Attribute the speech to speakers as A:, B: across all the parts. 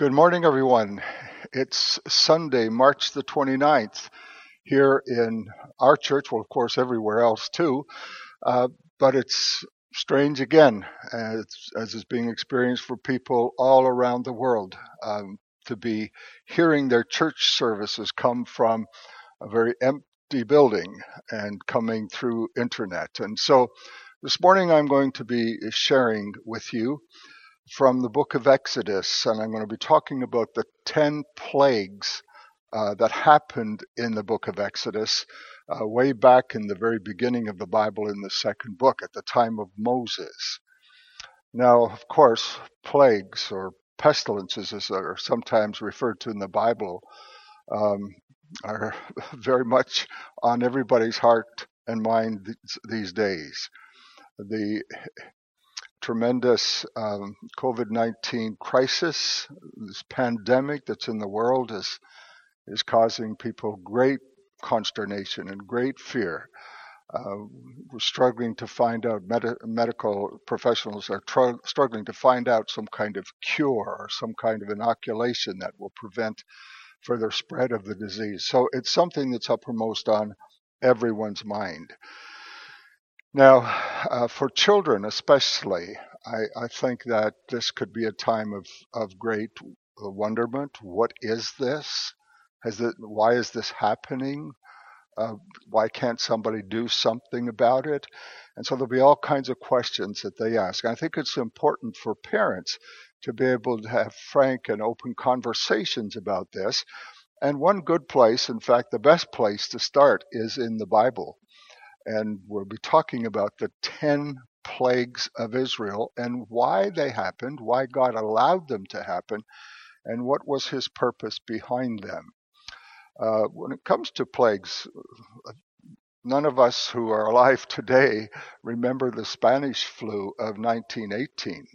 A: Good morning, everyone. It's Sunday, March the 29th, here in our church, well, of course, everywhere else too, uh, but it's strange again, as, as is being experienced for people all around the world, um, to be hearing their church services come from a very empty building and coming through internet. And so this morning I'm going to be sharing with you from the book of Exodus, and I'm going to be talking about the 10 plagues uh, that happened in the book of Exodus uh, way back in the very beginning of the Bible in the second book at the time of Moses. Now, of course, plagues or pestilences, as are sometimes referred to in the Bible, um, are very much on everybody's heart and mind these days. The tremendous um, COVID 19 crisis, this pandemic that's in the world is, is causing people great consternation and great fear. Uh, we're struggling to find out, med- medical professionals are tr- struggling to find out some kind of cure or some kind of inoculation that will prevent further spread of the disease. So it's something that's uppermost on everyone's mind. Now, uh, for children especially, I, I, think that this could be a time of, of great wonderment. What is this? Has it, why is this happening? Uh, why can't somebody do something about it? And so there'll be all kinds of questions that they ask. I think it's important for parents to be able to have frank and open conversations about this. And one good place, in fact, the best place to start is in the Bible and we'll be talking about the 10 plagues of Israel and why they happened, why God allowed them to happen, and what was his purpose behind them. Uh, when it comes to plagues, none of us who are alive today remember the Spanish flu of 1918.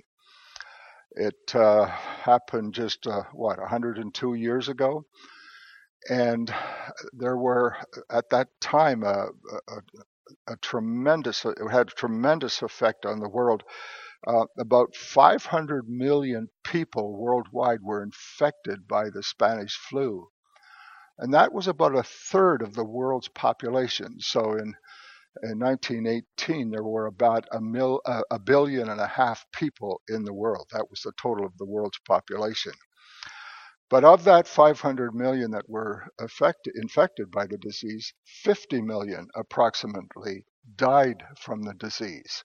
A: It uh, happened just, uh, what, 102 years ago? And there were, at that time, a, a, a tremendous, it had a tremendous effect on the world. Uh, about 500 million people worldwide were infected by the Spanish flu. And that was about a third of the world's population. So in, in 1918, there were about a, mil, uh, a billion and a half people in the world. That was the total of the world's population. But of that 500 million that were affected, infected by the disease, 50 million approximately died from the disease.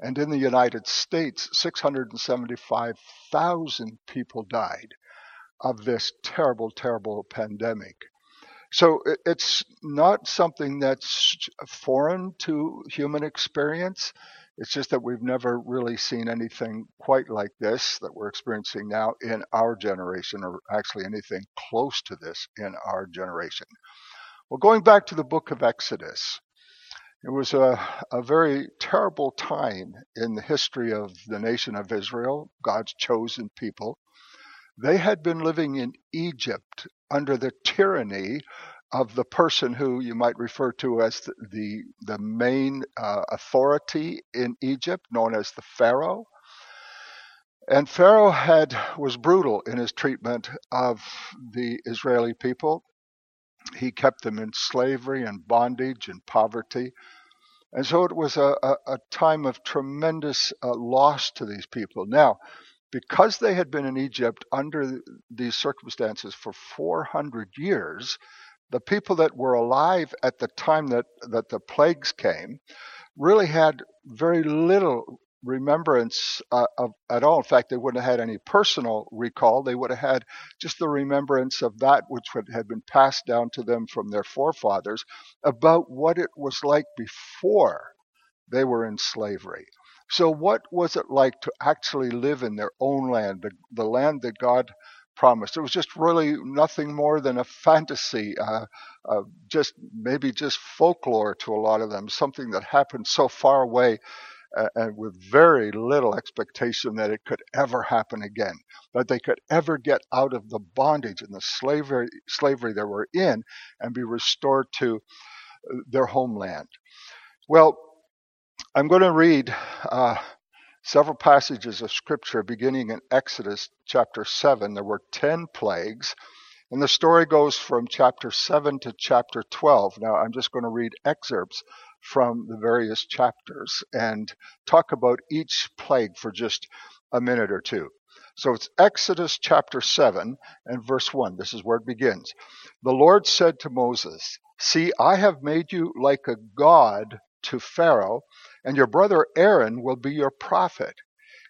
A: And in the United States, 675,000 people died of this terrible, terrible pandemic. So it's not something that's foreign to human experience. It's just that we've never really seen anything quite like this that we're experiencing now in our generation, or actually anything close to this in our generation. Well, going back to the book of Exodus, it was a, a very terrible time in the history of the nation of Israel, God's chosen people. They had been living in Egypt under the tyranny of the person who you might refer to as the the, the main uh, authority in Egypt, known as the Pharaoh. And Pharaoh had was brutal in his treatment of the Israeli people. He kept them in slavery and bondage and poverty. And so it was a, a, a time of tremendous uh, loss to these people. Now, because they had been in Egypt under these circumstances for 400 years, the people that were alive at the time that, that the plagues came really had very little remembrance uh, of, at all. In fact, they wouldn't have had any personal recall. They would have had just the remembrance of that which would, had been passed down to them from their forefathers about what it was like before they were in slavery. So, what was it like to actually live in their own land, the, the land that God promised. It was just really nothing more than a fantasy, uh, uh, just maybe just folklore to a lot of them, something that happened so far away uh, and with very little expectation that it could ever happen again, that they could ever get out of the bondage and the slavery, slavery they were in and be restored to uh, their homeland. Well, I'm going to read uh, several passages of scripture beginning in Exodus chapter 7. There were 10 plagues, and the story goes from chapter 7 to chapter 12. Now, I'm just going to read excerpts from the various chapters and talk about each plague for just a minute or two. So it's Exodus chapter 7 and verse 1. This is where it begins. The Lord said to Moses, See, I have made you like a god to Pharaoh, and your brother Aaron will be your prophet.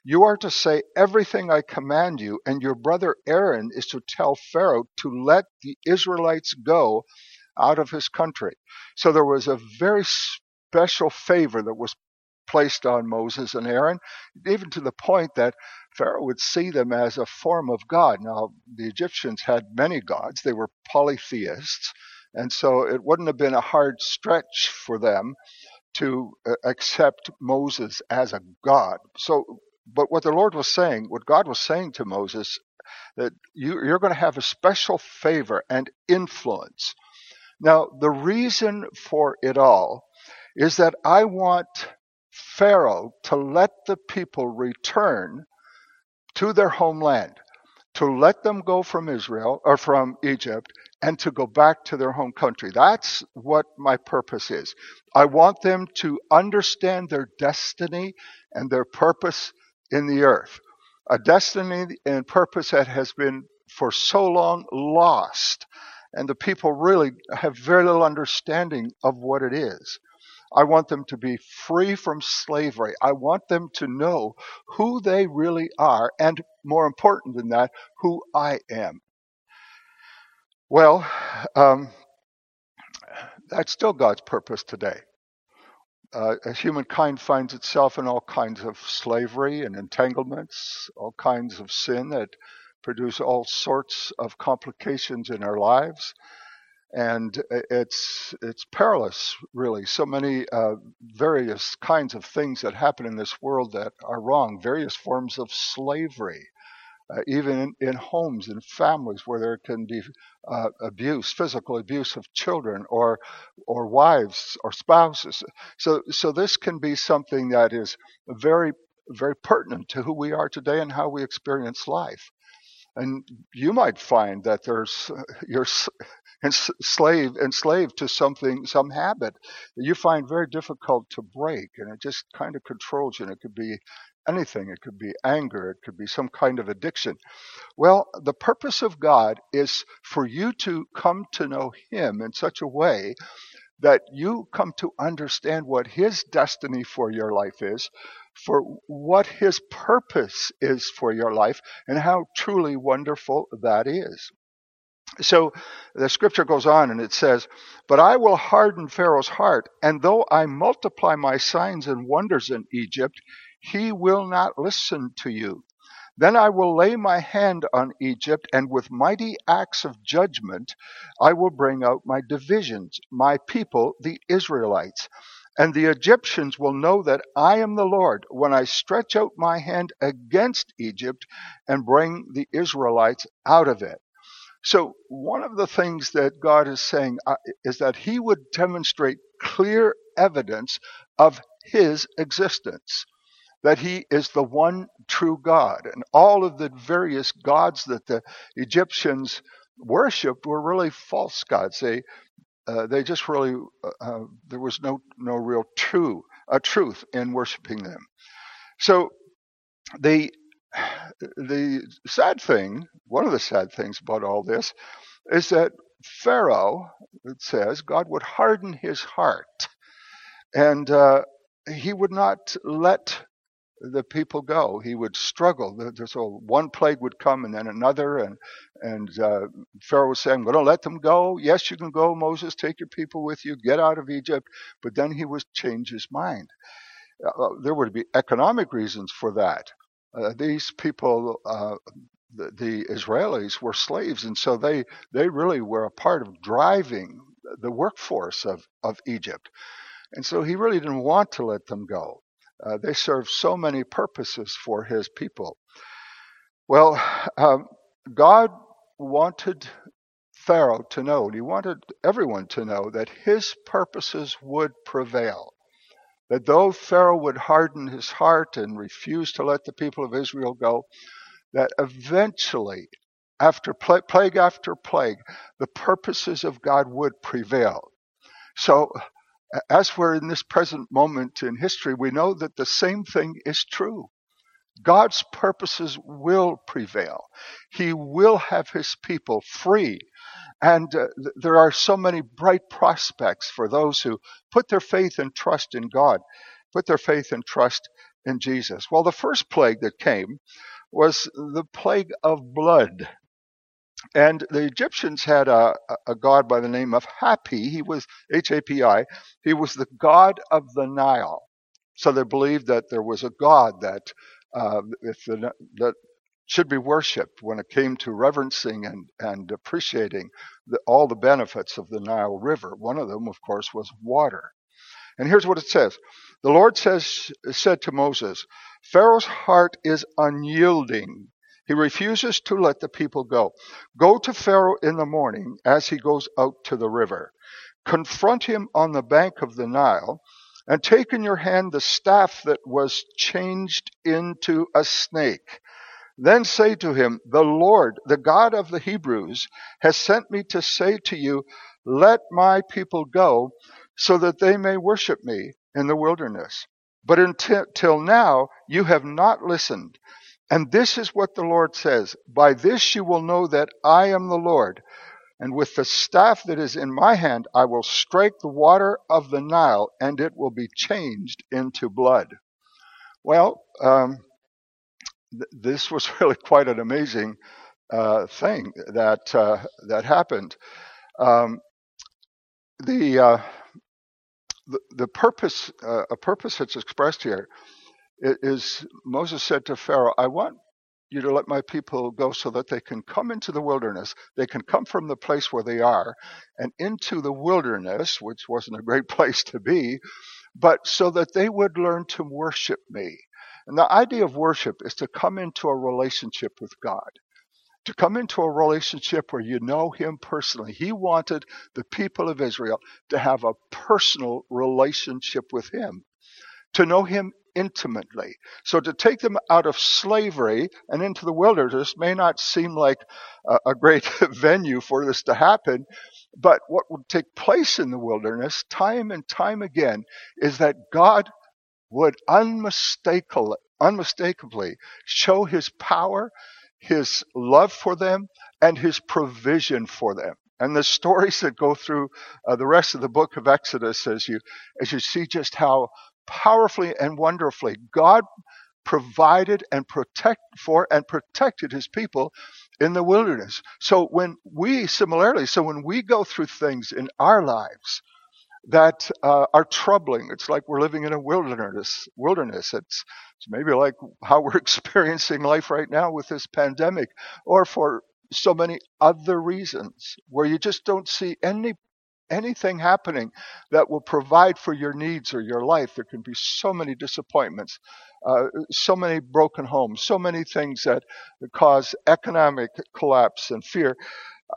A: You are to say everything I command you, and your brother Aaron is to tell Pharaoh to let the Israelites go out of his country. So there was a very special favor that was placed on Moses and Aaron, even to the point that Pharaoh would see them as a form of God. Now, the Egyptians had many gods, they were polytheists, and so it wouldn't have been a hard stretch for them to uh, accept Moses as a God. So, but what the Lord was saying, what God was saying to Moses, that you, you're going to have a special favor and influence. Now, the reason for it all is that I want Pharaoh to let the people return to their homeland, to let them go from Israel or from Egypt and to go back to their home country. That's what my purpose is. I want them to understand their destiny and their purpose in the earth. A destiny and purpose that has been for so long lost. And the people really have very little understanding of what it is. I want them to be free from slavery. I want them to know who they really are, and more important than that, who I am. Well, um, that's still God's purpose today. Uh, as humankind finds itself in all kinds of slavery and entanglements, all kinds of sin that produce all sorts of complications in our lives, and it's it's perilous, really. So many uh, various kinds of things that happen in this world that are wrong. Various forms of slavery, uh, even in, in, homes and families where there can be uh, abuse, physical abuse of children or or wives or spouses. So so this can be something that is very very pertinent to who we are today and how we experience life. And you might find that there's you're enslaved enslaved to something, some habit that you find very difficult to break, and it just kind of controls you. And it could be anything. It could be anger. It could be some kind of addiction. Well, the purpose of God is for you to come to know Him in such a way that you come to understand what His destiny for your life is, for what His purpose is for your life, and how truly wonderful that is. So the scripture goes on and it says, But I will harden Pharaoh's heart, and though I multiply my signs and wonders in Egypt, he will not listen to you. Then I will lay my hand on Egypt, and with mighty acts of judgment I will bring out my divisions, my people, the Israelites. And the Egyptians will know that I am the Lord when I stretch out my hand against Egypt and bring the Israelites out of it. So, one of the things that God is saying uh, is that He would demonstrate clear evidence of His existence that he is the one true God. And all of the various gods that the Egyptians worshipped were really false gods. They uh, they just really uh, uh, there was no no real true a truth in worshiping them. So the the sad thing, one of the sad things about all this, is that Pharaoh, it says, God would harden his heart, and uh, he would not let the people go. He would struggle. So one plague would come and then another, and and uh, Pharaoh would say, "I'm going to let them go. Yes, you can go, Moses. Take your people with you. Get out of Egypt." But then he would change his mind. Uh, uh there would be economic reasons for that. Uh, these people. Uh, the, the Israelis were slaves, and so they they really were a part of driving the workforce of, of Egypt. And so he really didn't want to let them go. Uh, they serve so many purposes for his people. Well, um, God wanted Pharaoh to know, and he wanted everyone to know, that his purposes would prevail. that though Pharaoh would harden his heart and refuse to let the people of Israel go, that eventually, after plague after plague, the purposes of God would prevail. So, as we're in this present moment in history, we know that the same thing is true. God's purposes will prevail. He will have his people free. And uh, th- there are so many bright prospects for those who put their faith and trust in God, put their faith and trust in Jesus. Well, the first plague that came was the plague of blood. And the Egyptians had a, a god by the name of Hapi. He was H A P I. He was the god of the Nile. So they believed that there was a god that uh, if the, that should be worshipped when it came to reverencing and, and appreciating the, all the benefits of the Nile River. One of them, of course, was water. And here's what it says. The Lord says, said to Moses, Pharaoh's heart is unyielding. He refuses to let the people go. Go to Pharaoh in the morning as he goes out to the river. Confront him on the bank of the Nile and take in your hand the staff that was changed into a snake. Then say to him, The Lord, the God of the Hebrews, has sent me to say to you, Let my people go, so that they may worship me in the wilderness. But until now, you have not listened. And this is what the Lord says By this you will know that I am the Lord and with the staff that is in my hand, I will strike the water of the Nile, and it will be changed into blood. Well, um, th- this was really quite an amazing uh, thing that uh, that happened. Um, the, uh, the, the purpose uh, a purpose that's expressed here is Moses said to Pharaoh, "I want you to let my people go so that they can come into the wilderness. They can come from the place where they are and into the wilderness, which wasn't a great place to be, but so that they would learn to worship me. And the idea of worship is to come into a relationship with God. To come into a relationship where you know Him personally. He wanted the people of Israel to have a personal relationship with Him, to know Him intimately. So to take them out of slavery and into the wilderness may not seem like a, a great venue for this to happen, but what would take place in the wilderness time and time again is that God would unmistakably, unmistakably show his power, his love for them, and his provision for them. And the stories that go through uh, the rest of the book of Exodus, as you as you see just how powerfully and wonderfully. God provided and protect for and protected his people in the wilderness. So when we similarly, so when we go through things in our lives that uh, are troubling, it's like we're living in a wilderness. Wilderness. It's, it's maybe like how we're experiencing life right now with this pandemic, or for so many other reasons where you just don't see any anything happening that will provide for your needs or your life. There can be so many disappointments, uh, so many broken homes, so many things that cause economic collapse and fear.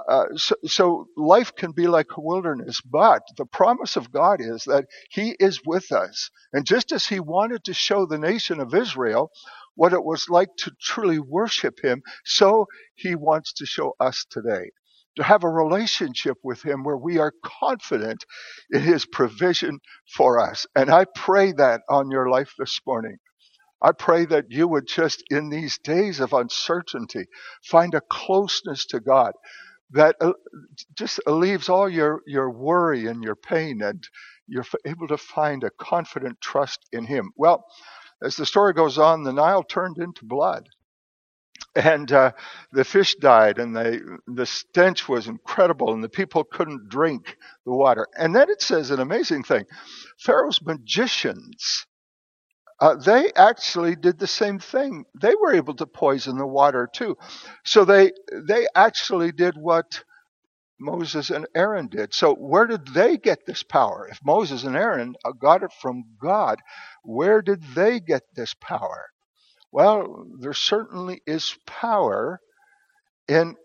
A: Uh, so, so, life can be like a wilderness, but the promise of God is that He is with us. And just as He wanted to show the nation of Israel what it was like to truly worship Him, so He wants to show us today to have a relationship with Him where we are confident in His provision for us. And I pray that on your life this morning. I pray that you would just, in these days of uncertainty, find a closeness to God that uh, just leaves all your, your worry and your pain, and you're able to find a confident trust in Him. Well, as the story goes on, the Nile turned into blood and uh, the fish died and the the stench was incredible and the people couldn't drink the water. And then it says an amazing thing. Pharaoh's magicians uh, they actually did the same thing. They were able to poison the water too. So they they actually did what moses and aaron did. So where did they get this power? If moses and aaron uh, got it from god where did they get this power well, there certainly is power in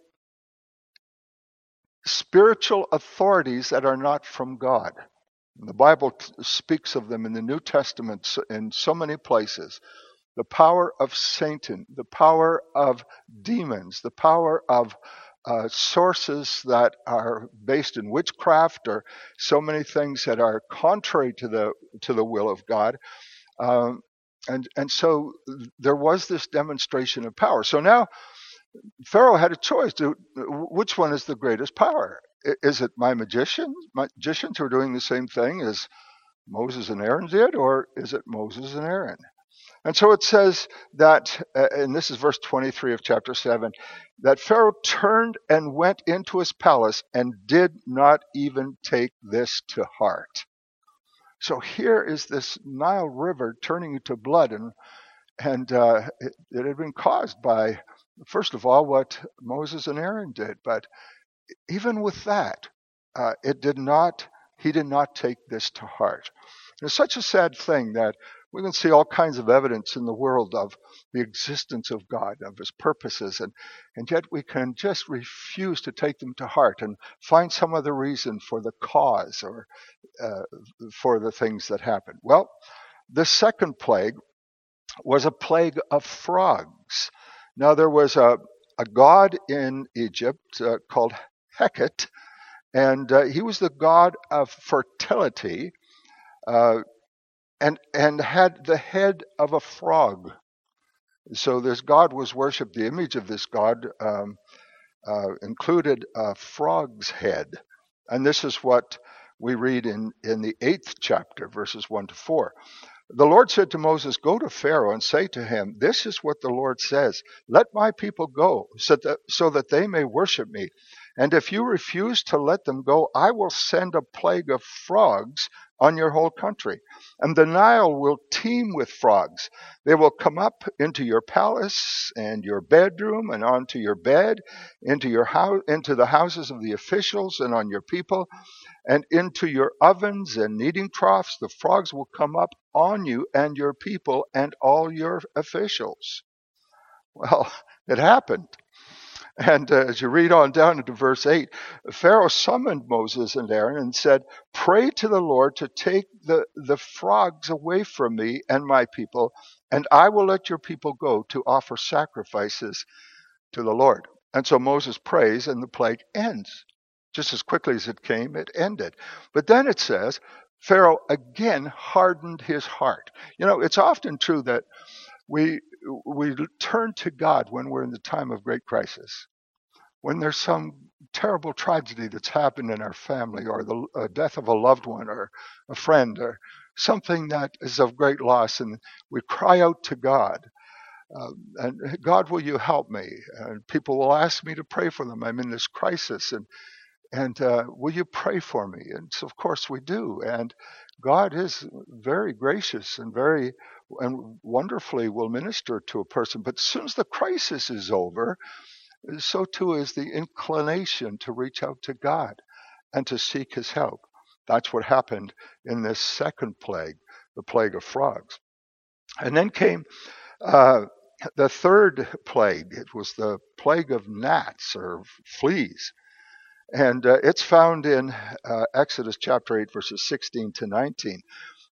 A: spiritual authorities that are not from God. The Bible t- speaks of them in the New Testament in so many places. The power of Satan, the power of demons, the power of uh, sources that are based in witchcraft or so many things that are contrary to the to the will of God. Um, and and so there was this demonstration of power. So now Pharaoh had a choice: to, which one is the greatest power? Is it my magicians, magicians who are doing the same thing as Moses and Aaron did, or is it Moses and Aaron? And so it says that, uh, and this is verse 23 of chapter 7, that Pharaoh turned and went into his palace and did not even take this to heart. So here is this Nile River turning into blood, and, and uh, it, it had been caused by, first of all, what Moses and Aaron did. But even with that, uh, it did not, he did not take this to heart. It's such a sad thing that we can see all kinds of evidence in the world of the existence of God, of his purposes, and, and yet we can just refuse to take them to heart and find some other reason for the cause or uh, for the things that happen. Well, the second plague was a plague of frogs. Now, there was a, a god in Egypt uh, called Heket, and uh, he was the god of fertility. Uh, and and had the head of a frog. So this god was worshipped. The image of this god um, uh, included a frog's head, and this is what we read in in the eighth chapter, verses one to four. The Lord said to Moses, Go to Pharaoh and say to him, This is what the Lord says Let my people go, so that, so that they may worship me. And if you refuse to let them go, I will send a plague of frogs on your whole country. And the Nile will teem with frogs. They will come up into your palace and your bedroom and onto your bed, into your house, into the houses of the officials and on your people, and into your ovens and kneading troughs. The frogs will come up on you and your people and all your officials. Well, it happened. And uh, as you read on down into verse 8, Pharaoh summoned Moses and Aaron and said, Pray to the Lord to take the, the frogs away from me and my people, and I will let your people go to offer sacrifices to the Lord. And so Moses prays, and the plague ends. Just as quickly as it came, it ended. But then it says, Pharaoh again hardened his heart. You know, it's often true that we we turn to God when we're in the time of great crisis. When there's some terrible tragedy that's happened in our family, or the uh, death of a loved one, or a friend, or something that is of great loss, and we cry out to God. Uh, and God, will you help me? And people will ask me to pray for them. I'm in this crisis, and and uh, will you pray for me? And so, of course, we do. And God is very gracious and very and wonderfully will minister to a person. But as soon as the crisis is over, so too is the inclination to reach out to God and to seek his help. That's what happened in this second plague, the plague of frogs. And then came uh, the third plague. It was the plague of gnats or fleas. And uh, it's found in uh, Exodus chapter 8, verses 16 to 19.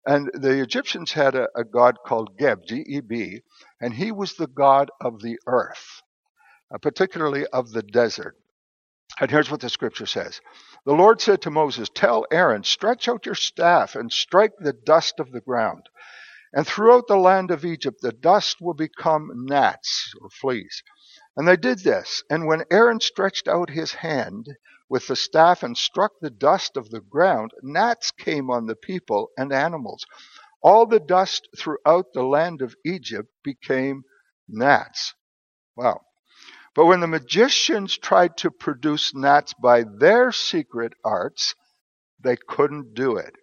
A: And the Egyptians had a, a god called Geb, G E B, and he was the god of the earth, uh, particularly of the desert. And here's what the scripture says The Lord said to Moses, Tell Aaron, stretch out your staff and strike the dust of the ground. And throughout the land of Egypt, the dust will become gnats or fleas. And they did this. And when Aaron stretched out his hand, with the staff and struck the dust of the ground, gnats came on the people and animals. All the dust throughout the land of Egypt became gnats. Wow. But when the magicians tried to produce gnats by their secret arts, they couldn't do it.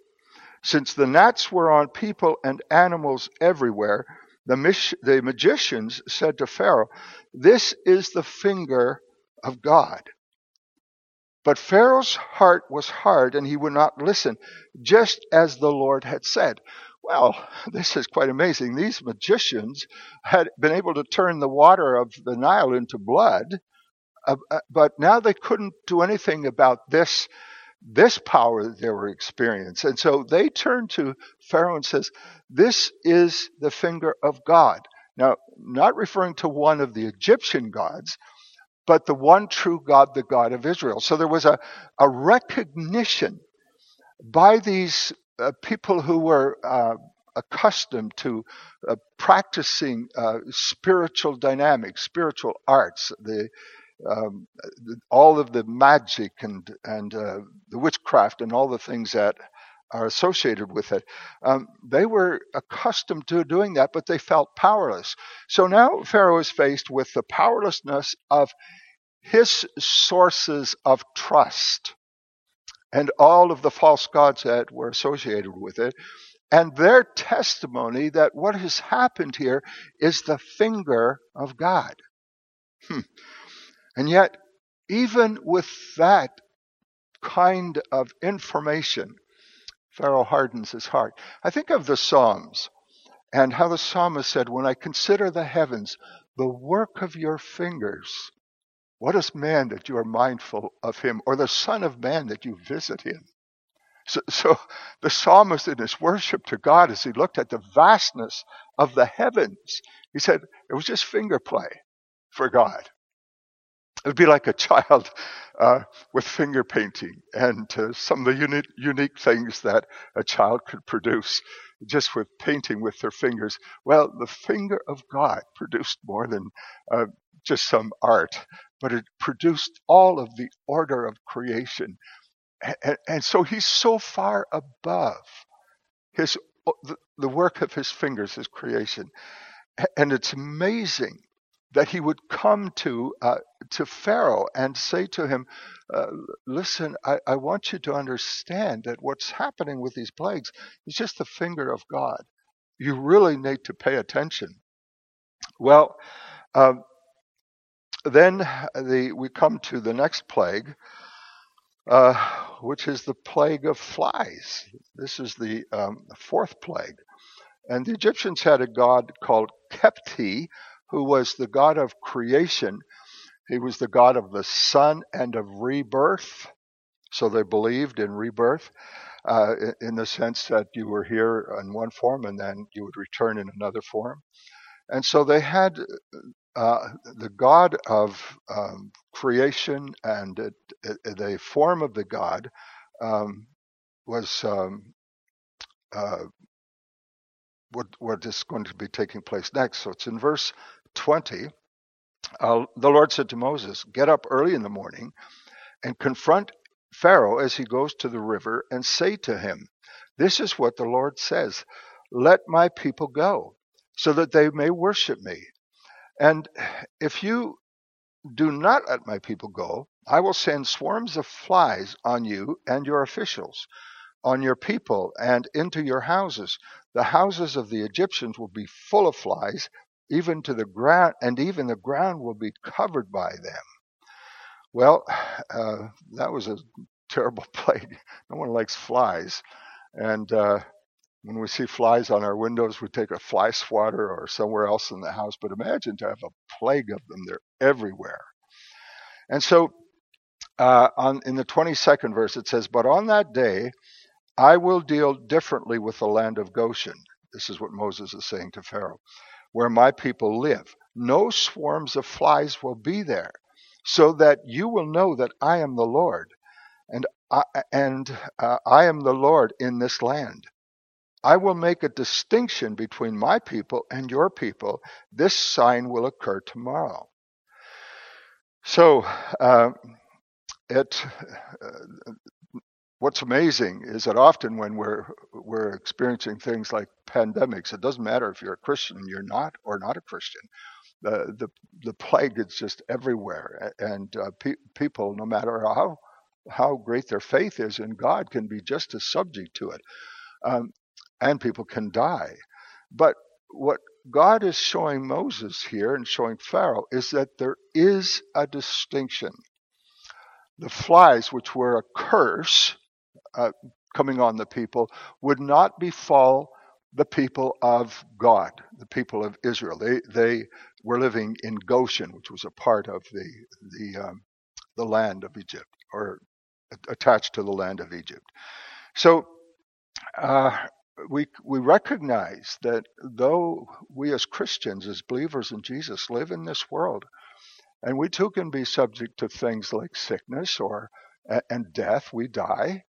A: Since the gnats were on people and animals everywhere, the, the magicians said to Pharaoh, This is the finger of God. But Pharaoh's heart was hard and he would not listen, just as the Lord had said. Well, this is quite amazing. These magicians had been able to turn the water of the Nile into blood, uh, uh, but now they couldn't do anything about this this power that they were experiencing. And so they turn to Pharaoh and says, This is the finger of God. Now, not referring to one of the Egyptian gods, but the one true God, the God of Israel. So there was a, a recognition by these uh, people who were uh, accustomed to uh, practicing uh, spiritual dynamics, spiritual arts, the um, all of the magic and and uh, the witchcraft and all the things that are associated with it. Um, they were accustomed to doing that, but they felt powerless. So now Pharaoh is faced with the powerlessness of his sources of trust and all of the false gods that were associated with it, and their testimony that what has happened here is the finger of God. Hmm. And yet, even with that kind of information, Pharaoh hardens his heart. I think of the Psalms and how the psalmist said, When I consider the heavens, the work of your fingers, what is man that you are mindful of him, or the Son of Man that you visit him? So, so, the psalmist in his worship to God, as he looked at the vastness of the heavens, he said it was just finger play for God. It would be like a child uh, with finger painting and uh, some of the unique, unique things that a child could produce just with painting with their fingers. Well, the finger of God produced more than uh, just some art, but it produced all of the order of creation. And, and so he's so far above his the work of his fingers, his creation. And it's amazing that he would come to uh, to Pharaoh and say to him, uh, "Listen, I, I, want you to understand that what's happening with these plagues is just the finger of God. You really need to pay attention." Well, um, then the, we come to the next plague, uh, which is the plague of flies. This is the um, fourth plague. And the Egyptians had a god called Khepri, who was the God of creation. He was the God of the sun and of rebirth. So they believed in rebirth uh, in the sense that you were here in one form and then you would return in another form. And so they had uh, the God of um, creation and the form of the God um, was um, uh, what, what is going to be taking place next. So it's in verse 20. Uh, the Lord said to Moses, Get up early in the morning and confront Pharaoh as he goes to the river and say to him, This is what the Lord says Let my people go, so that they may worship me. And if you do not let my people go, I will send swarms of flies on you and your officials on your people and into your houses. The houses of the Egyptians will be full of flies, even to the ground, and even the ground will be covered by them. Well, uh, that was a terrible plague. No one likes flies. And uh, when we see flies on our windows, we take a fly swatter or somewhere else in the house. But imagine to have a plague of them, they're everywhere. And so uh, on, in the 22nd verse, it says, But on that day, I will deal differently with the land of Goshen. This is what Moses is saying to Pharaoh, where my people live. No swarms of flies will be there, so that you will know that I am the Lord, and I, and uh, I am the Lord in this land. I will make a distinction between my people and your people. This sign will occur tomorrow. So, uh, it uh, what's amazing is that often when we're we're experiencing things like pandemics, it doesn't matter if you're a Christian, you're not, or not a Christian. The the the plague is just everywhere, and uh, pe- people, no matter how how great their faith is in God, can be just as subject to it, um, and people can die. But what God is showing Moses here and showing Pharaoh is that there is a distinction. The flies, which were a curse, uh, coming on the people would not befall the people of God, the people of Israel. They they were living in Goshen, which was a part of the the um, the land of Egypt or attached to the land of Egypt. So uh, we we recognize that though we as Christians, as believers in Jesus, live in this world, and we too can be subject to things like sickness or and death. We die.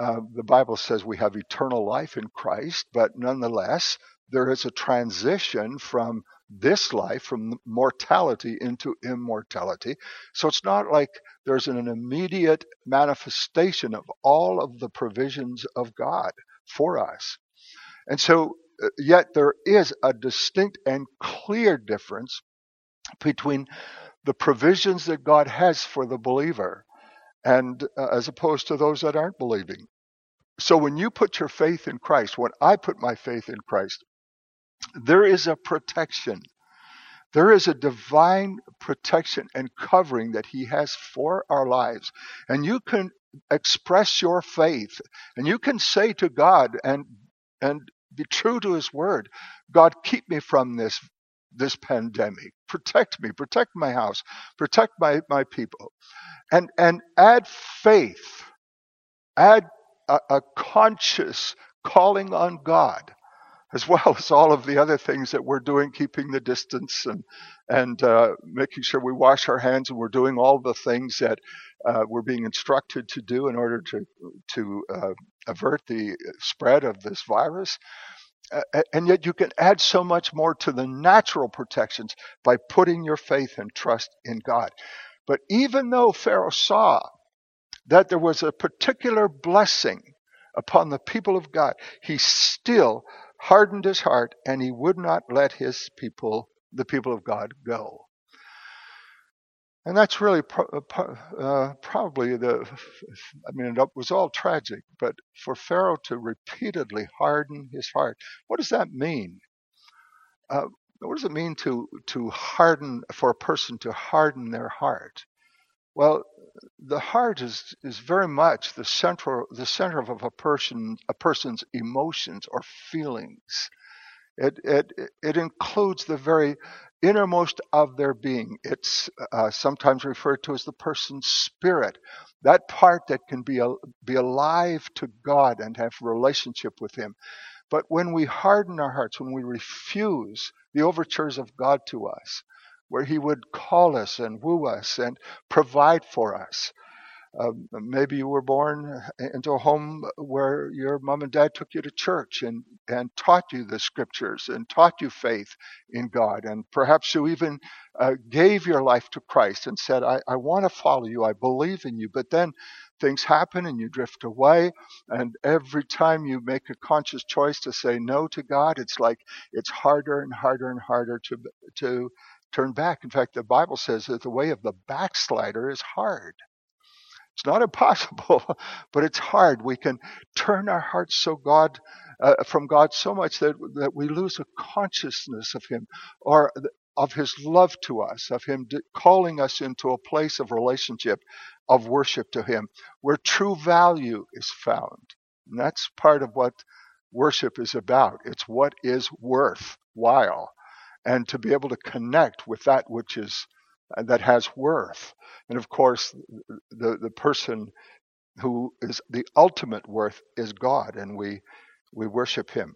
A: Uh, the Bible says we have eternal life in Christ, but nonetheless, there is a transition from this life, from mortality into immortality. So it's not like there's an immediate manifestation of all of the provisions of God for us. And so, uh, yet there is a distinct and clear difference between the provisions that God has for the believer and uh, as opposed to those that aren't believing. So when you put your faith in Christ, when I put my faith in Christ, there is a protection. There is a divine protection and covering that He has for our lives. And you can express your faith and you can say to God and and be true to his word. God, keep me from this this pandemic. Protect me, protect my house, protect my, my people. And and add faith, add a, a conscious calling on God as well as all of the other things that we're doing, keeping the distance and and uh, making sure we wash our hands, and we're doing all the things that uh, we're being instructed to do in order to to uh, avert the spread of this virus. Uh, uh, and yet, you can add so much more to the natural protections by putting your faith and trust in God. But even though Pharaoh saw that there was a particular blessing upon the people of God, he still hardened his heart and he would not let his people, the people of God, go. And that's really pro- uh, uh probably the, I mean, it was all tragic, but for Pharaoh to repeatedly harden his heart, what does that mean? Uh, what does it mean to, to harden, for a person to harden their heart? Well, the heart is, is very much the central the center of a person a person's emotions or feelings. It it it includes the very innermost of their being. It's uh, sometimes referred to as the person's spirit, that part that can be be alive to God and have relationship with Him. But when we harden our hearts, when we refuse the overtures of God to us, where He would call us and woo us and provide for us. Um, maybe you were born into a home where your mom and dad took you to church and, and taught you the scriptures and taught you faith in God. And perhaps you even uh, gave your life to Christ and said, I, I want to follow you. I believe in you. But then things happen and you drift away. And every time you make a conscious choice to say no to God, it's like it's harder and harder and harder to, to turn back. In fact, the Bible says that the way of the backslider is hard. It's not impossible, but it's hard. We can turn our hearts so God uh, from God so much that that we lose a consciousness of Him or of His love to us, of Him calling us into a place of relationship, of worship to Him, where true value is found. And that's part of what worship is about. It's what is worthwhile and to be able to connect with that which is that has worth. And of course, the the person who is the ultimate worth is God, and we we worship Him.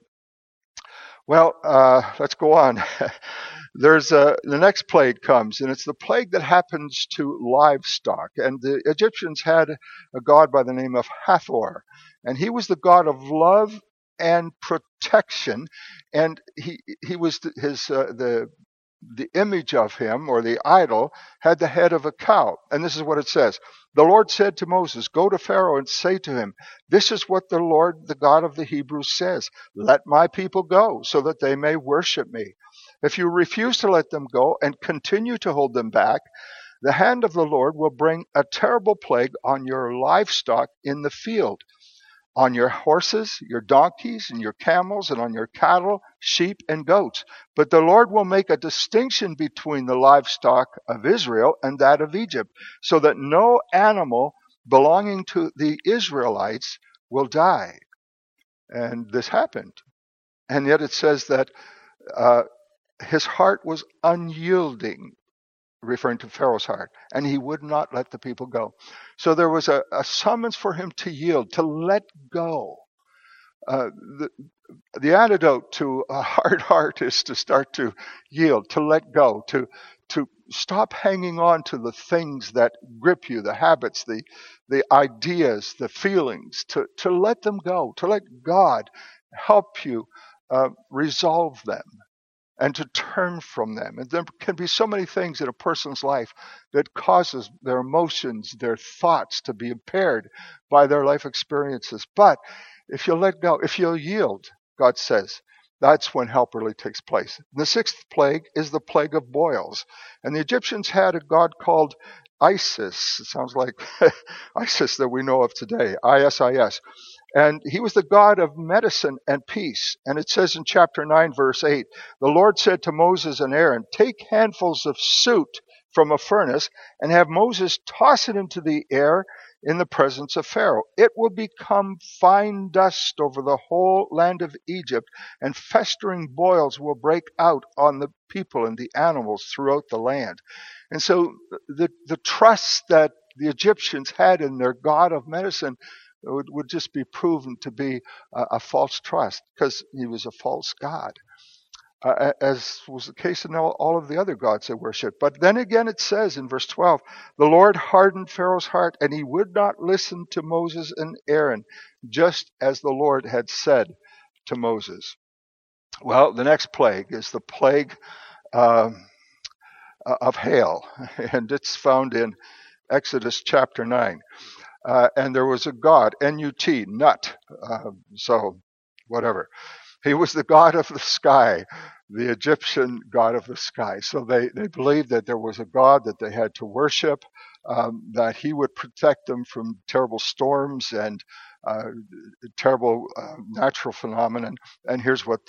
A: Well, uh, let's go on. There's a, the next plague comes, and it's the plague that happens to livestock. And the Egyptians had a god by the name of Hathor, and he was the god of love and protection. And he he was his uh, the the image of him or the idol had the head of a cow. And this is what it says. The Lord said to Moses, Go to Pharaoh and say to him, This is what the Lord, the God of the Hebrews, says. Let my people go so that they may worship me. If you refuse to let them go and continue to hold them back, the hand of the Lord will bring a terrible plague on your livestock in the field on your horses, your donkeys, and your camels, and on your cattle, sheep, and goats. But the Lord will make a distinction between the livestock of Israel and that of Egypt, so that no animal belonging to the Israelites will die. And this happened. And yet it says that uh, his heart was unyielding referring to Pharaoh's heart, and he would not let the people go. So there was a, a summons for him to yield, to let go. Uh, the, the antidote to a hard heart is to start to yield, to let go, to to stop hanging on to the things that grip you, the habits, the the ideas, the feelings, to to let them go, to let God help you uh, resolve them and to turn from them. And there can be so many things in a person's life that causes their emotions, their thoughts to be impaired by their life experiences. But if you let go, if you yield, God says, that's when help really takes place. The sixth plague is the plague of boils. And the Egyptians had a god called Isis. It sounds like ISIS that we know of today, I-S-I-S. And he was the God of medicine and peace. And it says in chapter 9, verse 8, the Lord said to Moses and Aaron, Take handfuls of soot from a furnace and have Moses toss it into the air in the presence of Pharaoh. It will become fine dust over the whole land of Egypt, and festering boils will break out on the people and the animals throughout the land. And so the, the trust that the Egyptians had in their God of medicine would, would just be proven to be a, a false trust because he was a false God. Uh, as was the case in all, all, of the other gods they worshipped. But then again, it says in verse 12, the Lord hardened Pharaoh's heart, and he would not listen to Moses and Aaron, just as the Lord had said to Moses. Well, the next plague is the plague um, of hail, and it's found in Exodus chapter 9 uh, and there was a god, N-U-T, Nut. Uh, so, whatever. He was the god of the sky, the Egyptian god of the sky. So they, they believed that there was a god that they had to worship, um, that he would protect them from terrible storms and uh, terrible uh, natural phenomenon. And here's what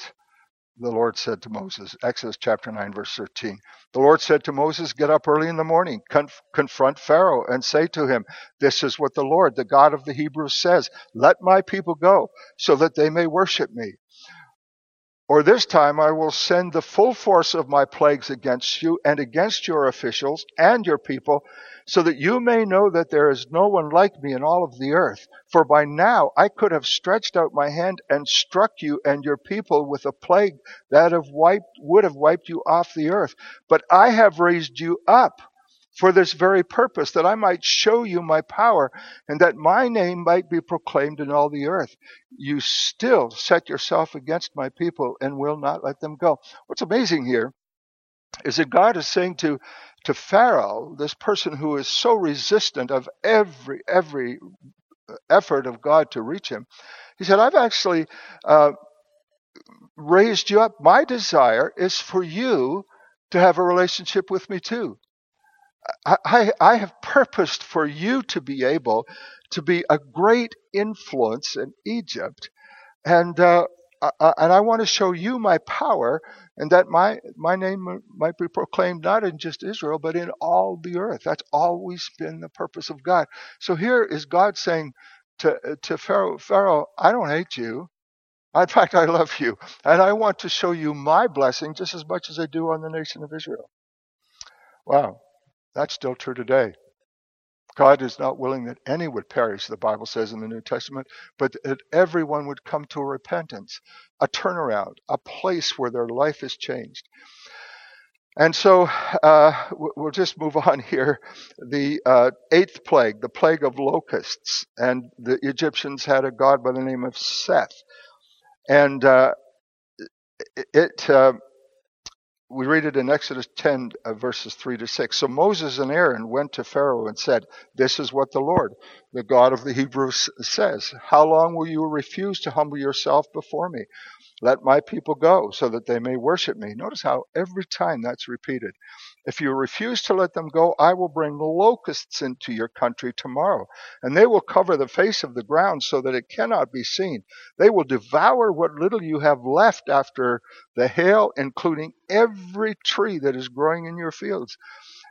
A: the Lord said to Moses, Exodus chapter 9, verse 13. The Lord said to Moses, Get up early in the morning, conf- confront Pharaoh, and say to him, This is what the Lord, the God of the Hebrews, says Let my people go, so that they may worship me. Or this time I will send the full force of my plagues against you and against your officials and your people, so that you may know that there is no one like me in all of the earth. For by now I could have stretched out my hand and struck you and your people with a plague that have wiped, would have wiped you off the earth. But I have raised you up for this very purpose, that I might show you my power, and that my name might be proclaimed in all the earth. You still set yourself against my people and will not let them go. What's amazing here is that God is saying to, to Pharaoh, this person who is so resistant of every, every effort of God to reach him, he said, I've actually uh, raised you up. My desire is for you to have a relationship with me too. I, I have purposed for you to be able to be a great influence in Egypt, and uh, I, and I want to show you my power, and that my my name might be proclaimed not in just Israel, but in all the earth. That's always been the purpose of God. So here is God saying to to Pharaoh, Pharaoh, I don't hate you. In fact, I love you, and I want to show you my blessing just as much as I do on the nation of Israel. Wow. That's still true today. God is not willing that any would perish, the Bible says in the New Testament, but that everyone would come to a repentance, a turnaround, a place where their life is changed. And so uh, we'll just move on here. The uh, eighth plague, the plague of locusts, and the Egyptians had a god by the name of Seth, and uh, it uh, we read it in Exodus 10, uh, verses 3 to 6. So Moses and Aaron went to Pharaoh and said, This is what the Lord, the God of the Hebrews, says. How long will you refuse to humble yourself before me? Let my people go so that they may worship me. Notice how every time that's repeated. If you refuse to let them go, I will bring locusts into your country tomorrow, and they will cover the face of the ground so that it cannot be seen. They will devour what little you have left after the hail, including every tree that is growing in your fields.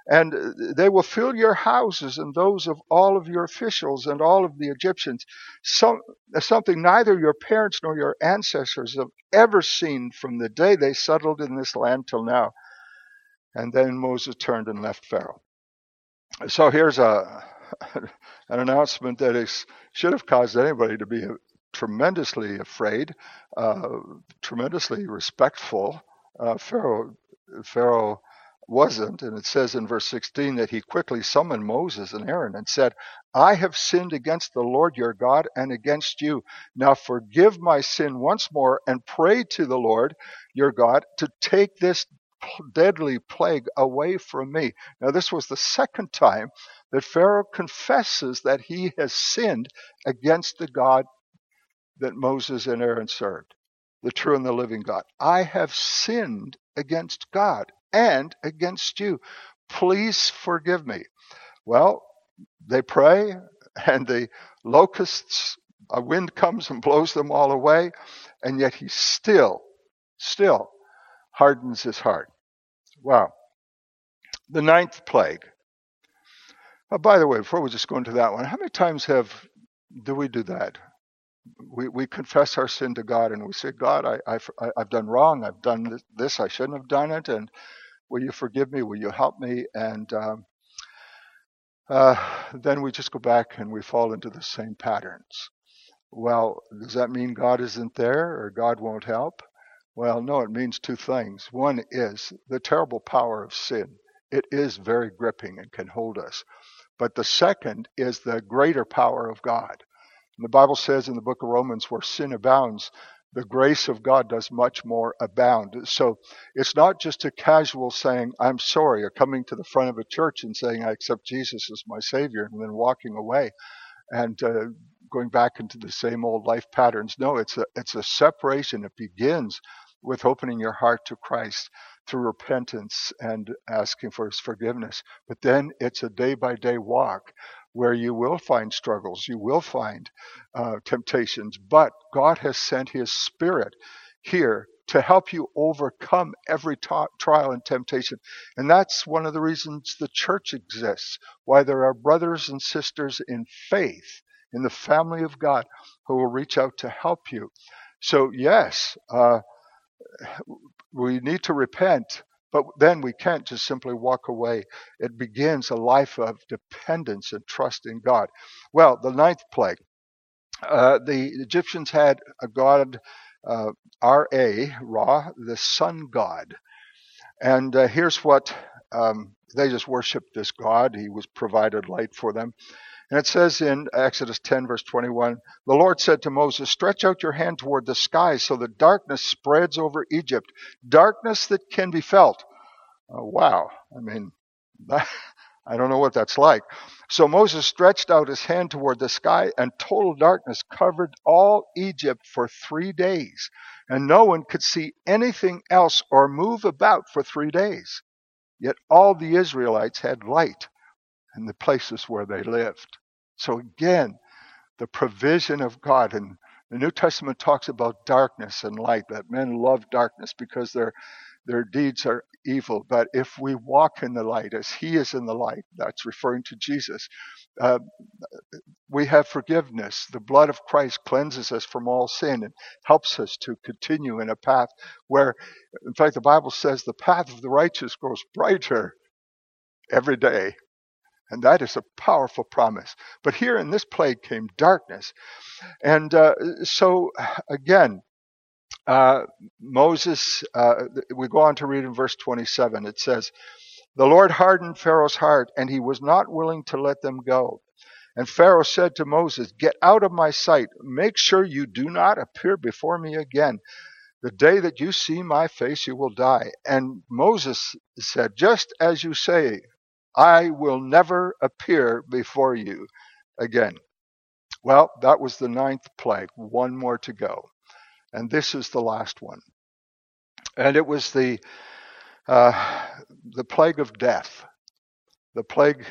A: And they will fill your houses and those of all of your officials and all of the Egyptians. Some, something neither your parents nor your ancestors have ever seen from the day they settled in this land till now And then Moses turned and left Pharaoh. So here's a an announcement that is, should have caused anybody to be tremendously afraid, uh, tremendously respectful. Uh, Pharaoh, Pharaoh wasn't, and it says in verse 16 that he quickly summoned Moses and Aaron and said, I have sinned against the Lord your God and against you. Now forgive my sin once more and pray to the Lord your God to take this deadly plague away from me. Now, this was the second time that Pharaoh confesses that he has sinned against the God that Moses and Aaron served, the true and the living God. I have sinned against God and against you. Please forgive me. Well, they pray, and the locusts, a wind comes and blows them all away, and yet he still, still hardens his heart. Wow. The ninth plague. Oh, by the way, before we just go into that one, how many times have do we do that? We, we confess our sin to God and we say, God, I, I, I've done wrong. I've done this. I shouldn't have done it. And will you forgive me? Will you help me? And um, uh, then we just go back and we fall into the same patterns. Well, does that mean God isn't there or God won't help? Well, no, it means two things. One is the terrible power of sin. It is very gripping and can hold us. But the second is the greater power of God. And the Bible says in the book of Romans, where sin abounds, the grace of God does much more abound. So it's not just a casual saying, I'm sorry, or coming to the front of a church and saying, I accept Jesus as my Savior, and then walking away and uh, going back into the same old life patterns. No, it's a, it's a separation. It begins with opening your heart to Christ through repentance and asking for his forgiveness. But then it's a day by day walk where you will find struggles, you will find uh, temptations, but God has sent his spirit here to help you overcome every trial and temptation. And that's one of the reasons the church exists, why there are brothers and sisters in faith in the family of God who will reach out to help you. So, yes, uh, we need to repent, but then we can't just simply walk away. It begins a life of dependence and trust in God. Well, the ninth plague. Uh, the Egyptians had a god, uh, Ra, Ra, the sun god. And uh, here's what um, they just worshiped this god. He was provided light for them. And it says in Exodus 10, verse 21, the Lord said to Moses, Stretch out your hand toward the sky so that darkness spreads over Egypt, darkness that can be felt. Uh, wow. I mean, that, I don't know what that's like. So Moses stretched out his hand toward the sky, and total darkness covered all Egypt for three days. And no one could see anything else or move about for three days. Yet all the Israelites had light in the places where they lived. So again, the provision of God. And the New Testament talks about darkness and light, that men love darkness because their their deeds are evil. But if we walk in the light as He is in the light, that's referring to Jesus, uh, we have forgiveness. The blood of Christ cleanses us from all sin and helps us to continue in a path where, in fact, the Bible says the path of the righteous grows brighter every day. And that is a powerful promise. But here in this plague came darkness. And uh, so, again, uh, Moses, uh, we go on to read in verse 27. It says, The Lord hardened Pharaoh's heart, and he was not willing to let them go. And Pharaoh said to Moses, Get out of my sight. Make sure you do not appear before me again. The day that you see my face, you will die. And Moses said, Just as you say, I will never appear before you again. Well, that was the ninth plague, one more to go. And this is the last one. And it was the, uh, the plague of death, the plague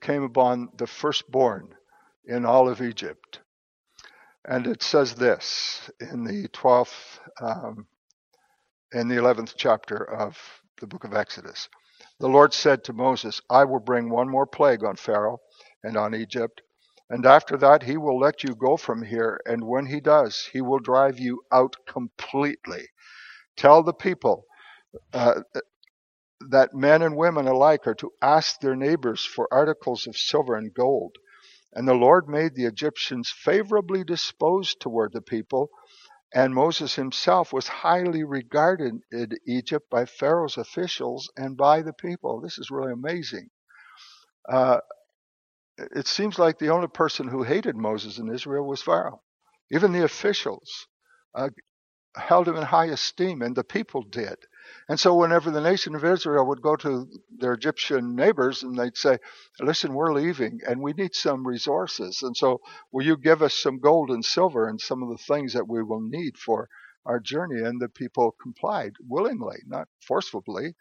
A: came upon the firstborn in all of Egypt. And it says this in the 12th, um, in the 11th chapter of the book of Exodus. The Lord said to Moses, I will bring one more plague on Pharaoh and on Egypt, and after that he will let you go from here, and when he does, he will drive you out completely. Tell the people, uh, that men and women alike are to ask their neighbors for articles of silver and gold. And the Lord made the Egyptians favorably disposed toward the people, and Moses himself was highly regarded in Egypt by Pharaoh's officials and by the people. This is really amazing. Uh, it seems like the only person who hated Moses in Israel was Pharaoh. Even the officials uh, held him in high esteem, and the people did. And so, whenever the nation of Israel would go to their Egyptian neighbors and they'd say, Listen, we're leaving and we need some resources. And so, will you give us some gold and silver and some of the things that we will need for our journey? And the people complied willingly, not forcefully.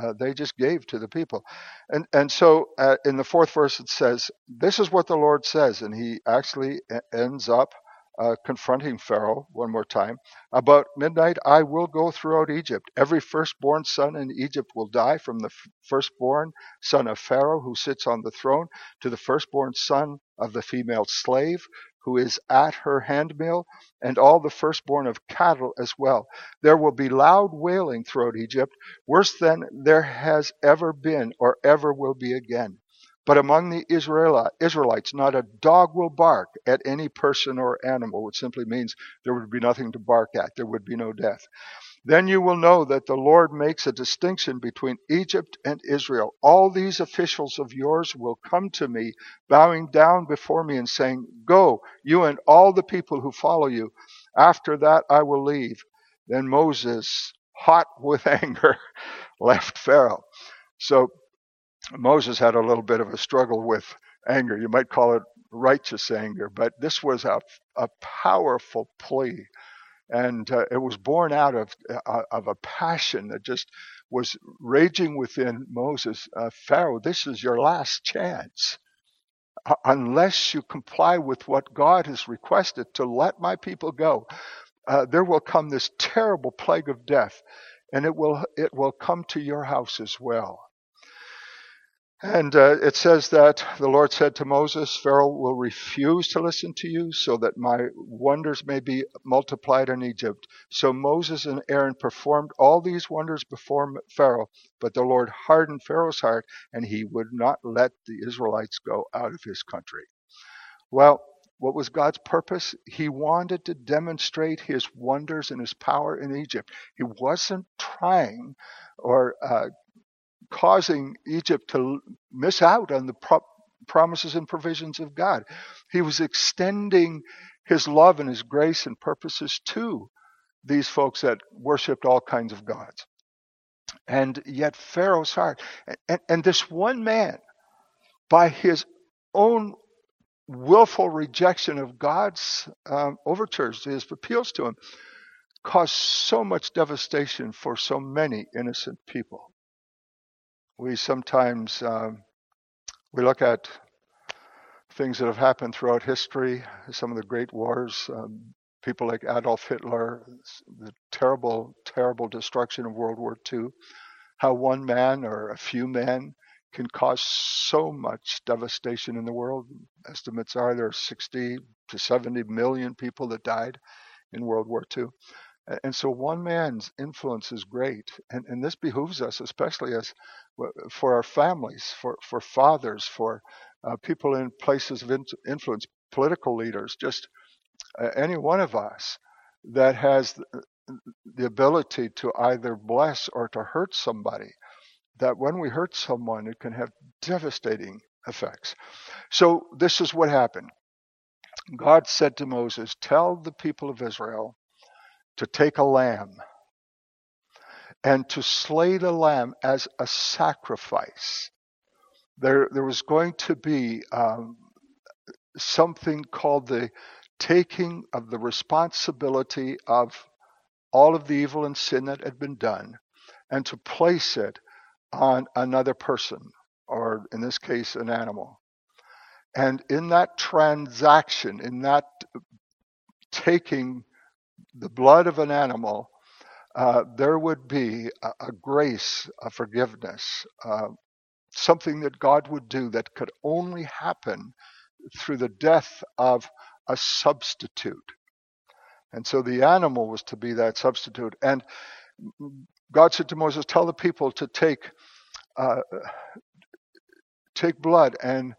A: Uh, they just gave to the people. And, and so, uh, in the fourth verse, it says, This is what the Lord says. And he actually ends up uh, confronting Pharaoh one more time. About midnight, I will go throughout Egypt. Every firstborn son in Egypt will die, from the firstborn son of Pharaoh who sits on the throne to the firstborn son of the female slave who is at her handmill, and all the firstborn of cattle as well. There will be loud wailing throughout Egypt, worse than there has ever been or ever will be again. But among the Israelites, not a dog will bark at any person or animal, which simply means there would be nothing to bark at. There would be no death. Then you will know that the Lord makes a distinction between Egypt and Israel. All these officials of yours will come to me, bowing down before me and saying, Go, you and all the people who follow you. After that I will leave. Then Moses, hot with anger, left Pharaoh. So Moses had a little bit of a struggle with anger. You might call it righteous anger, but this was a, a powerful plea. And uh, it was born out of, uh, of a passion that just was raging within Moses. Uh, Pharaoh, this is your last chance. Uh, unless you comply with what God has requested to let my people go, uh, there will come this terrible plague of death, and it will, it will come to your house as well. And uh, it says that the Lord said to Moses, Pharaoh will refuse to listen to you so that my wonders may be multiplied in Egypt. So Moses and Aaron performed all these wonders before Pharaoh, but the Lord hardened Pharaoh's heart and he would not let the Israelites go out of his country. Well, what was God's purpose? He wanted to demonstrate his wonders and his power in Egypt. He wasn't trying or uh, causing Egypt to miss out on the pro- promises and provisions of God. He was extending his love and his grace and purposes to these folks that worshiped all kinds of gods. And yet Pharaoh's heart, and, and this one man, by his own willful rejection of God's um, overtures, his appeals to him, caused so much devastation for so many innocent people we sometimes um, we look at things that have happened throughout history, some of the great wars, um, people like Adolf Hitler, the terrible, terrible destruction of World War II, how one man or a few men can cause so much devastation in the world. Estimates are there are 60 to 70 million people that died in World War II. And so one man's influence is great. And, and this behooves us, especially as for our families, for, for fathers, for uh, people in places of influence, political leaders, just uh, any one of us that has the, the ability to either bless or to hurt somebody, that when we hurt someone, it can have devastating effects. So this is what happened. God said to Moses, Tell the people of Israel to take a lamb and to slay the lamb as a sacrifice. There, there was going to be um, something called the taking of the responsibility of all of the evil and sin that had been done and to place it on another person, or in this case, an animal. And in that transaction, in that taking the blood of an animal, uh, there would be a, a, grace, a forgiveness, uh, something that God would do that could only happen through the death of a substitute. And so the animal was to be that substitute. And God said to Moses, Tell the people to take uh, take blood and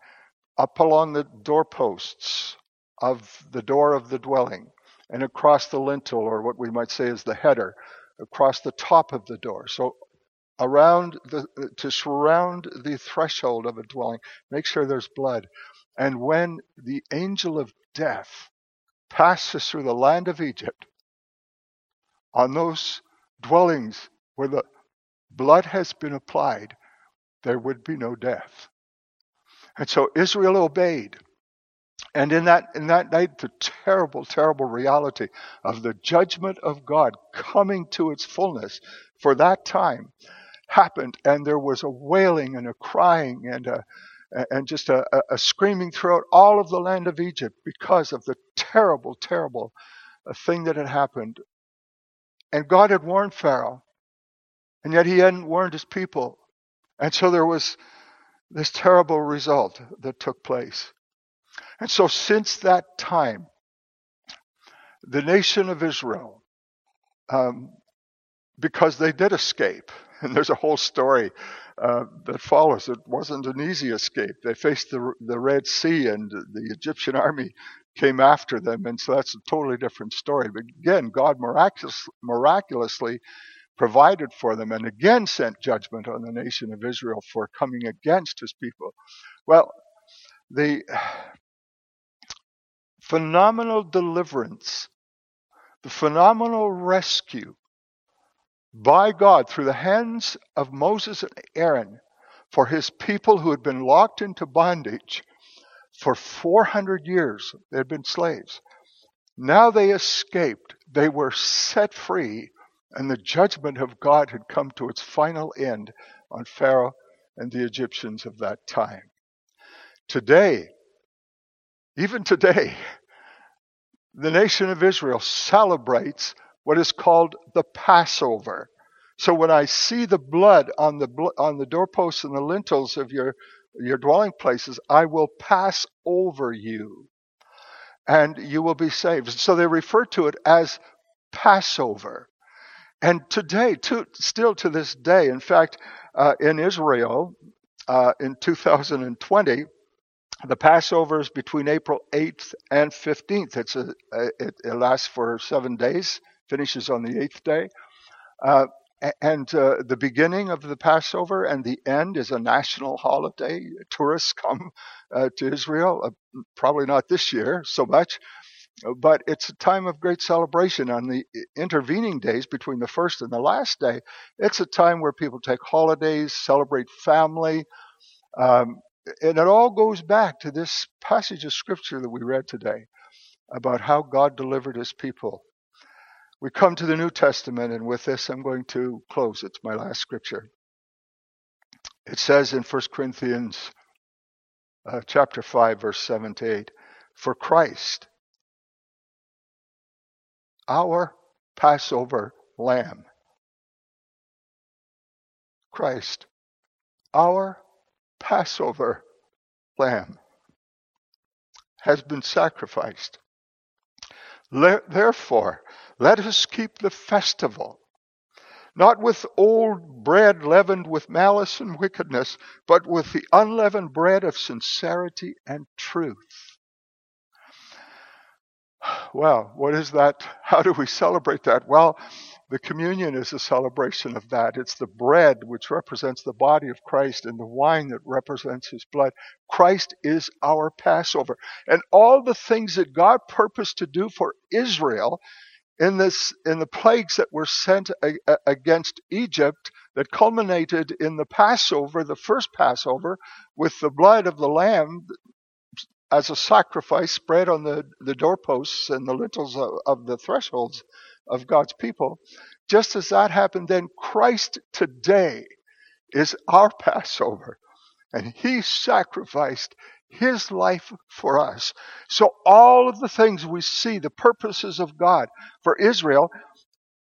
A: up along the doorposts of the door of the dwelling and across the lintel, or what we might say is the header, across the top of the door. So around the to surround the threshold of a dwelling, make sure there's blood. And when the angel of death passes through the land of Egypt, on those dwellings where the blood has been applied, there would be no death. And so Israel obeyed. And in that, in that night, the terrible, terrible reality of the judgment of God coming to its fullness for that time happened. And there was a wailing and a crying and a, and just a, a screaming throughout all of the land of Egypt because of the terrible, terrible uh, thing that had happened. And God had warned Pharaoh, and yet he hadn't warned his people. And so there was this terrible result that took place. And so since that time, the nation of Israel, um, because they did escape, and there's a whole story uh, that follows. It wasn't an easy escape. They faced the, the Red Sea, and the Egyptian army came after them, and so that's a totally different story. But again, God miraculous, miraculously provided for them and again sent judgment on the nation of Israel for coming against his people. Well, the phenomenal deliverance, the phenomenal rescue by God through the hands of Moses and Aaron for his people who had been locked into bondage for 400 years. They had been slaves. Now they escaped. They were set free, and the judgment of God had come to its final end on Pharaoh and the Egyptians of that time. Today, even today, the nation of Israel celebrates what is called the Passover. So when I see the blood on the on the doorposts and the lintels of your your dwelling places, I will pass over you, and you will be saved. So they refer to it as Passover. And today, to, still to this day, in fact, uh, in Israel, uh, in 2020, the Passover is between April 8th and 15th. It's a, it, it lasts for seven days finishes on the eighth day. Uh, and uh, the beginning of the Passover and the end is a national holiday. Tourists come uh, to Israel, uh, probably not this year so much, but it's a time of great celebration. On the intervening days between the first and the last day, it's a time where people take holidays, celebrate family. Um, and it all goes back to this passage of scripture that we read today about how God delivered his people we come to the New Testament, and with this I'm going to close. It's my last scripture. It says in 1 Corinthians uh, chapter 5, verse 7 to 8, For Christ, our Passover lamb, Christ, our Passover lamb, has been sacrificed. Therefore, let us keep the festival, not with old bread leavened with malice and wickedness, but with the unleavened bread of sincerity and truth. Well, what is that? How do we celebrate that? Well, the communion is a celebration of that. It's the bread which represents the body of Christ and the wine that represents his blood. Christ is our Passover. And all the things that God purposed to do for Israel in this in the plagues that were sent a, a, against Egypt that culminated in the Passover, the first Passover, with the blood of the lamb as a sacrifice spread on the, the doorposts and the lintels of, of the thresholds of God's people. Just as that happened then, Christ today is our Passover. And he sacrificed his life for us. So all of the things we see, the purposes of God for Israel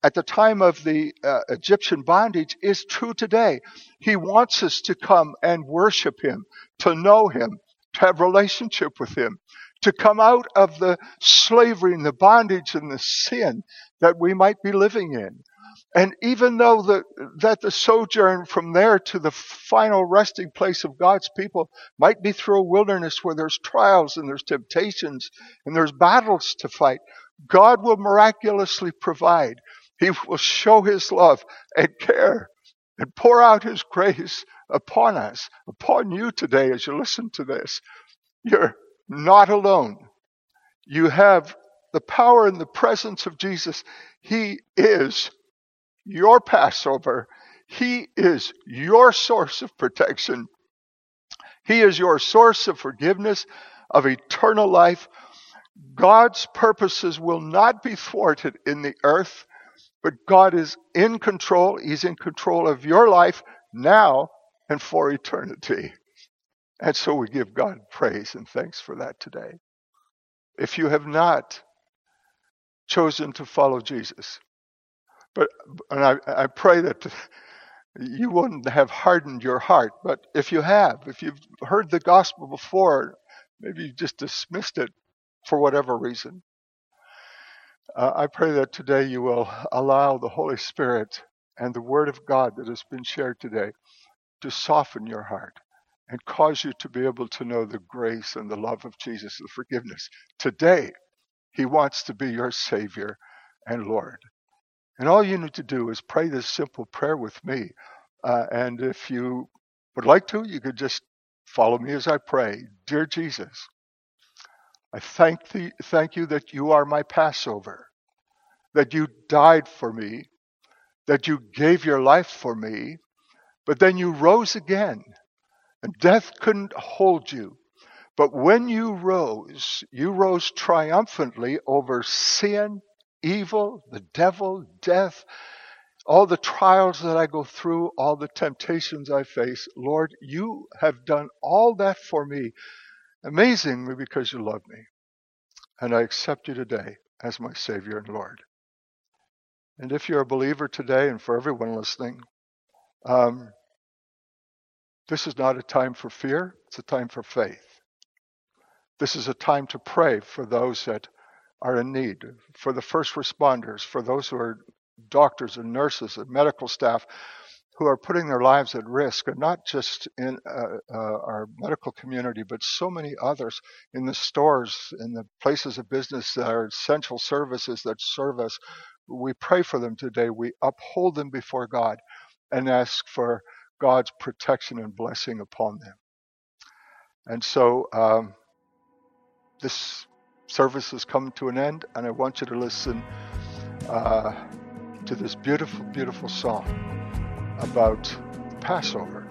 A: at the time of the uh, Egyptian bondage is true today. He wants us to come and worship him, to know him, to have relationship with him, to come out of the slavery and the bondage and the sin that we might be living in. And even though the, that the sojourn from there to the final resting place of God's people might be through a wilderness where there's trials and there's temptations and there's battles to fight, God will miraculously provide. He will show His love and care and pour out His grace upon us, upon you today as you listen to this. You're not alone. You have the power and the presence of Jesus. He is your Passover. He is your source of protection. He is your source of forgiveness, of eternal life. God's purposes will not be thwarted in the earth, but God is in control. He's in control of your life now and for eternity. And so we give God praise and thanks for that today. If you have not chosen to follow Jesus, but and I, I pray that you wouldn't have hardened your heart. But if you have, if you've heard the gospel before, maybe you just dismissed it for whatever reason. Uh, I pray that today you will allow the Holy Spirit and the Word of God that has been shared today to soften your heart and cause you to be able to know the grace and the love of Jesus, the forgiveness. Today, He wants to be your Savior and Lord. And all you need to do is pray this simple prayer with me. Uh, and if you would like to, you could just follow me as I pray. Dear Jesus, I thank, thee, thank you that you are my Passover, that you died for me, that you gave your life for me, but then you rose again, and death couldn't hold you. But when you rose, you rose triumphantly over sin evil, the devil, death, all the trials that I go through, all the temptations I face. Lord, you have done all that for me amazingly because you love me. And I accept you today as my Savior and Lord. And if you're a believer today, and for everyone listening, um, this is not a time for fear, it's a time for faith. This is a time to pray for those that are in need, for the first responders, for those who are doctors and nurses and medical staff who are putting their lives at risk, and not just in uh, uh, our medical community, but so many others in the stores, in the places of business that are essential services that serve us. We pray for them today. We uphold them before God and ask for God's protection and blessing upon them. And so, um, this service has come to an end, and I want you to listen uh, to this beautiful, beautiful song about Passover.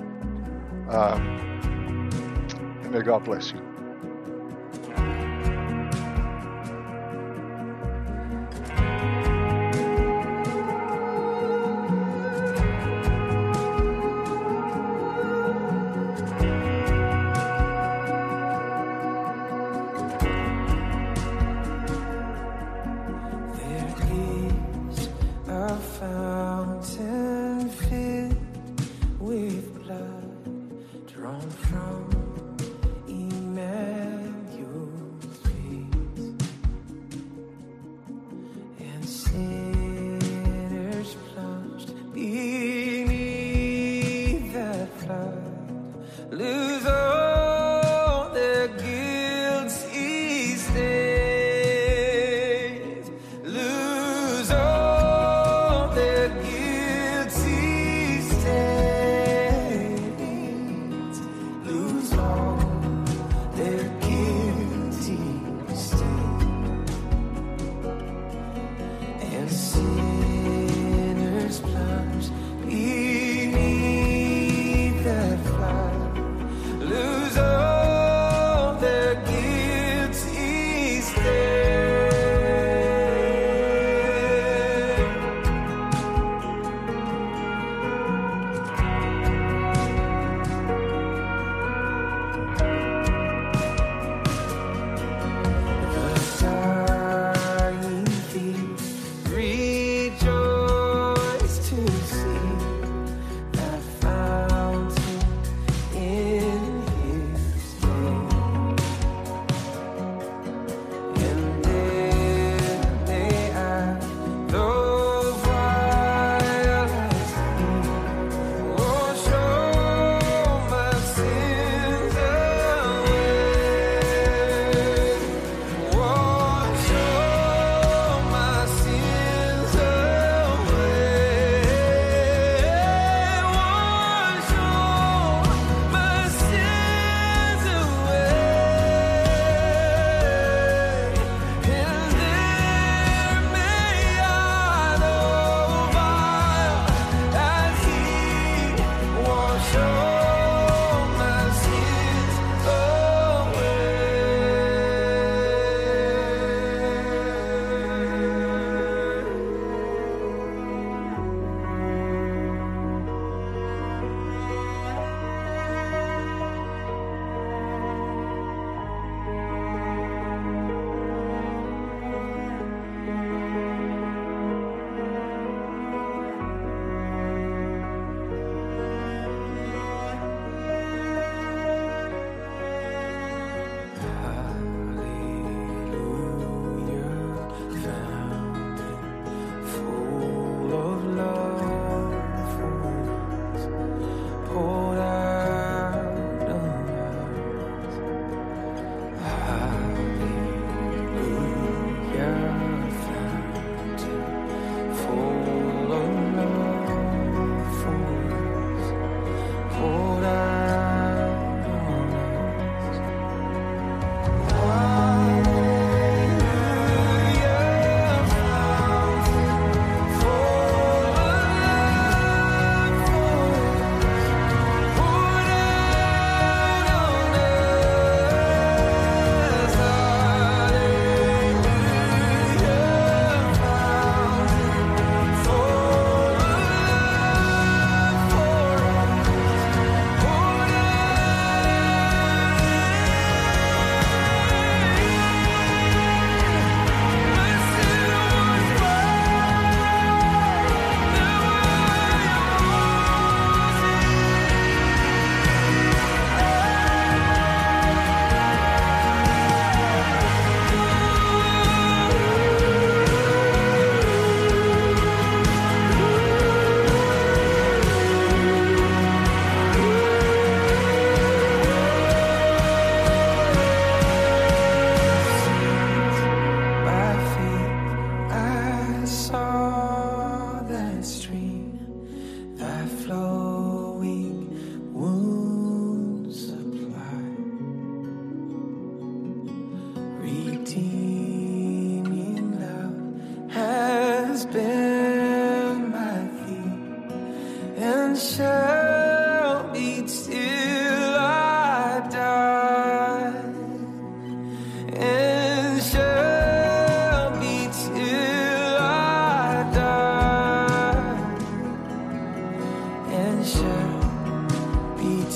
A: Um, and may God bless you.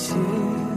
A: 谢。